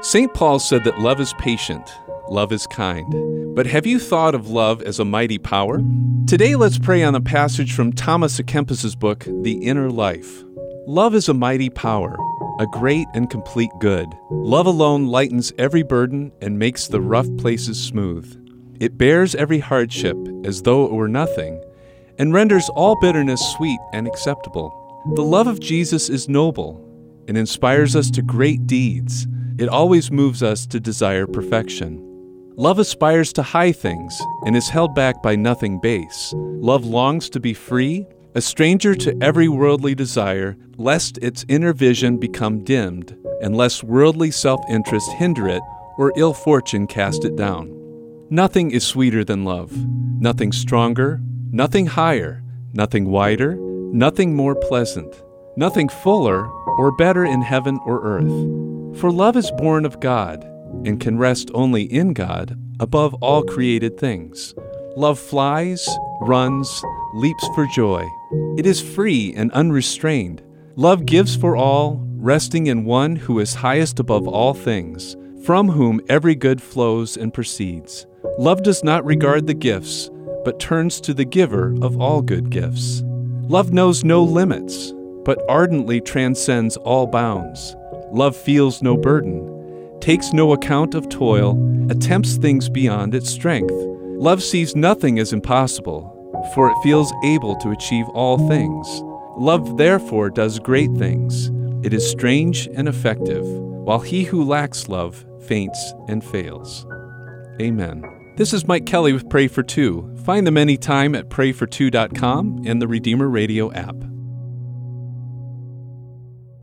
St. Paul said that love is patient, love is kind. But have you thought of love as a mighty power? Today, let's pray on a passage from Thomas à Kempis's book, The Inner Life. Love is a mighty power, a great and complete good. Love alone lightens every burden and makes the rough places smooth. It bears every hardship as though it were nothing, and renders all bitterness sweet and acceptable. The love of Jesus is noble and inspires us to great deeds. It always moves us to desire perfection. Love aspires to high things and is held back by nothing base. Love longs to be free, a stranger to every worldly desire, lest its inner vision become dimmed, and lest worldly self interest hinder it or ill fortune cast it down. Nothing is sweeter than love, nothing stronger, nothing higher, nothing wider, nothing more pleasant, nothing fuller or better in heaven or earth. For love is born of God and can rest only in God above all created things. Love flies, runs, leaps for joy. It is free and unrestrained. Love gives for all, resting in one who is highest above all things, from whom every good flows and proceeds. Love does not regard the gifts, but turns to the giver of all good gifts. Love knows no limits, but ardently transcends all bounds. Love feels no burden, takes no account of toil, attempts things beyond its strength. Love sees nothing as impossible, for it feels able to achieve all things. Love therefore does great things. It is strange and effective, while he who lacks love faints and fails. Amen. This is Mike Kelly with Pray for Two. Find them anytime at prayfor2.com and the Redeemer Radio app.